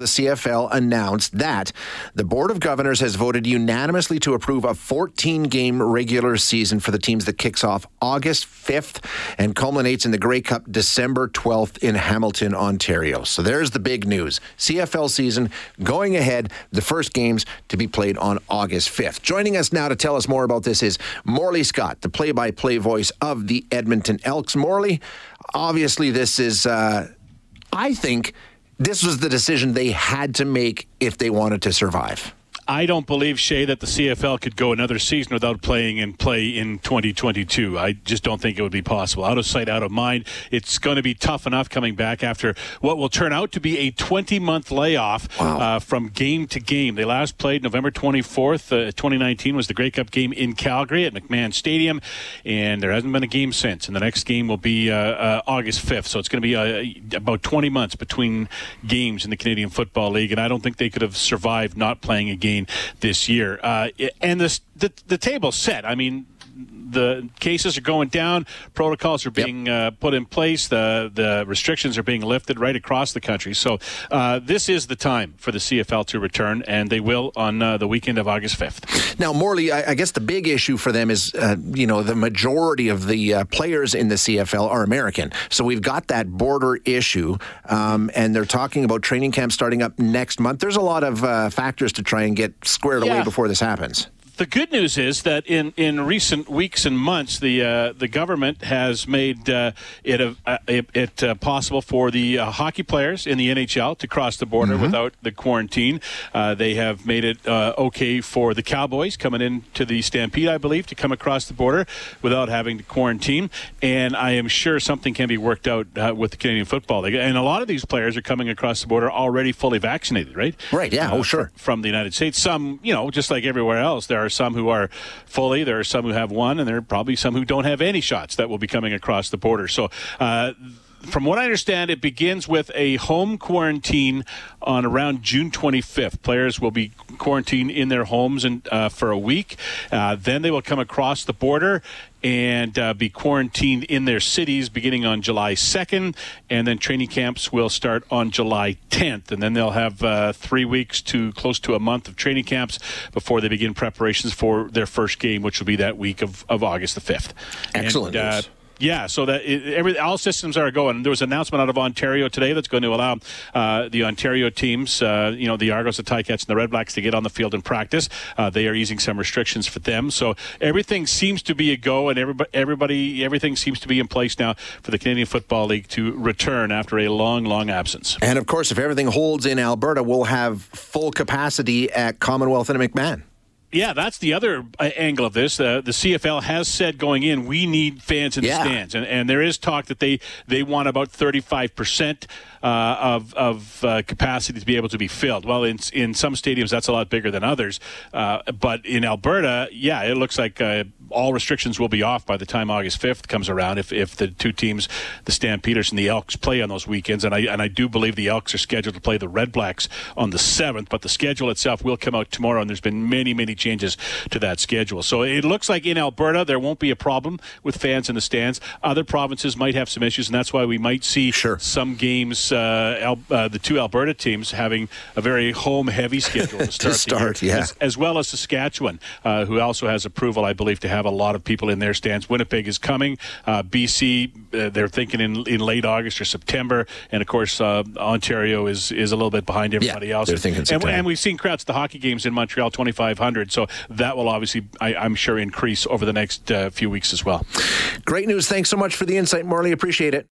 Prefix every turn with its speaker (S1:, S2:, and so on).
S1: The CFL announced that the Board of Governors has voted unanimously to approve a 14 game regular season for the teams that kicks off August 5th and culminates in the Grey Cup December 12th in Hamilton, Ontario. So there's the big news. CFL season going ahead, the first games to be played on August 5th. Joining us now to tell us more about this is Morley Scott, the play by play voice of the Edmonton Elks. Morley, obviously, this is, uh, I think, this was the decision they had to make if they wanted to survive.
S2: I don't believe, Shay, that the CFL could go another season without playing and play in 2022. I just don't think it would be possible. Out of sight, out of mind. It's going to be tough enough coming back after what will turn out to be a 20 month layoff wow. uh, from game to game. They last played November 24th, uh, 2019 was the Grey Cup game in Calgary at McMahon Stadium, and there hasn't been a game since. And the next game will be uh, uh August 5th. So it's going to be uh, about 20 months between games in the Canadian Football League, and I don't think they could have survived not playing a game this year. Uh, and this, the the table's set. I mean, the cases are going down, protocols are being yep. uh, put in place, the the restrictions are being lifted right across the country. So uh, this is the time for the CFL to return, and they will on uh, the weekend of August fifth.
S1: Now, Morley, I, I, guess the big issue for them is, uh, you know, the majority of the uh, players in the CFL are American, so we've got that border issue, um, and they're talking about training camp starting up next month. There's a lot of uh, factors to try and get squared yeah. away before this happens
S2: the good news is that in, in recent weeks and months, the uh, the government has made uh, it uh, it, it uh, possible for the uh, hockey players in the NHL to cross the border mm-hmm. without the quarantine. Uh, they have made it okay for the Cowboys coming into the Stampede, I believe, to come across the border without having to quarantine. And I am sure something can be worked out with the Canadian Football League. And a lot of these players are coming across the border already fully vaccinated, right?
S1: Right. Yeah. oh, sure.
S2: From the United States, some you know, just like everywhere else, there are some who are fully, there are some who have one, and there are probably some who don't have any shots that will be coming across the border. So, uh, from what I understand, it begins with a home quarantine on around June 25th. Players will be quarantined in their homes and uh, for a week. Uh, then they will come across the border and uh, be quarantined in their cities beginning on July 2nd. And then training camps will start on July 10th. And then they'll have uh, three weeks to close to a month of training camps before they begin preparations for their first game, which will be that week of, of August the 5th.
S1: Excellent. And, uh,
S2: yeah, so that it, every all systems are going. There was an announcement out of Ontario today that's going to allow uh, the Ontario teams, uh, you know, the Argos, the Ticats, and the Red Blacks to get on the field and practice. Uh, they are easing some restrictions for them, so everything seems to be a go, and everybody, everybody, everything seems to be in place now for the Canadian Football League to return after a long, long absence.
S1: And of course, if everything holds in Alberta, we'll have full capacity at Commonwealth and McMahon.
S2: Yeah, that's the other uh, angle of this. Uh, the CFL has said going in, we need fans in yeah. the stands, and, and there is talk that they they want about thirty five percent uh, of of uh, capacity to be able to be filled. Well, in in some stadiums that's a lot bigger than others, uh, but in Alberta, yeah, it looks like uh, all restrictions will be off by the time August fifth comes around. If if the two teams, the Stampeders and the Elks, play on those weekends, and I and I do believe the Elks are scheduled to play the Red Blacks on the seventh, but the schedule itself will come out tomorrow, and there's been many many changes to that schedule. So it looks like in Alberta there won't be a problem with fans in the stands. Other provinces might have some issues, and that's why we might see
S1: sure.
S2: some games. Uh, Al, uh, the two Alberta teams having a very home-heavy schedule to start,
S1: to start yeah.
S2: as, as, well as Saskatchewan, uh, who also has approval, I believe, to have a lot of people in their stands. Winnipeg is coming. Uh, BC, uh, they're thinking in, in late August or September, and of course uh, Ontario is is a little bit behind everybody
S1: yeah,
S2: else.
S1: They're thinking
S2: and, and, we've seen crowds at the hockey games in Montreal, 2,500. So that will obviously, I, am sure, increase over the next uh, few weeks as well.
S1: Great news. Thanks so much for the insight, Morley. Appreciate it.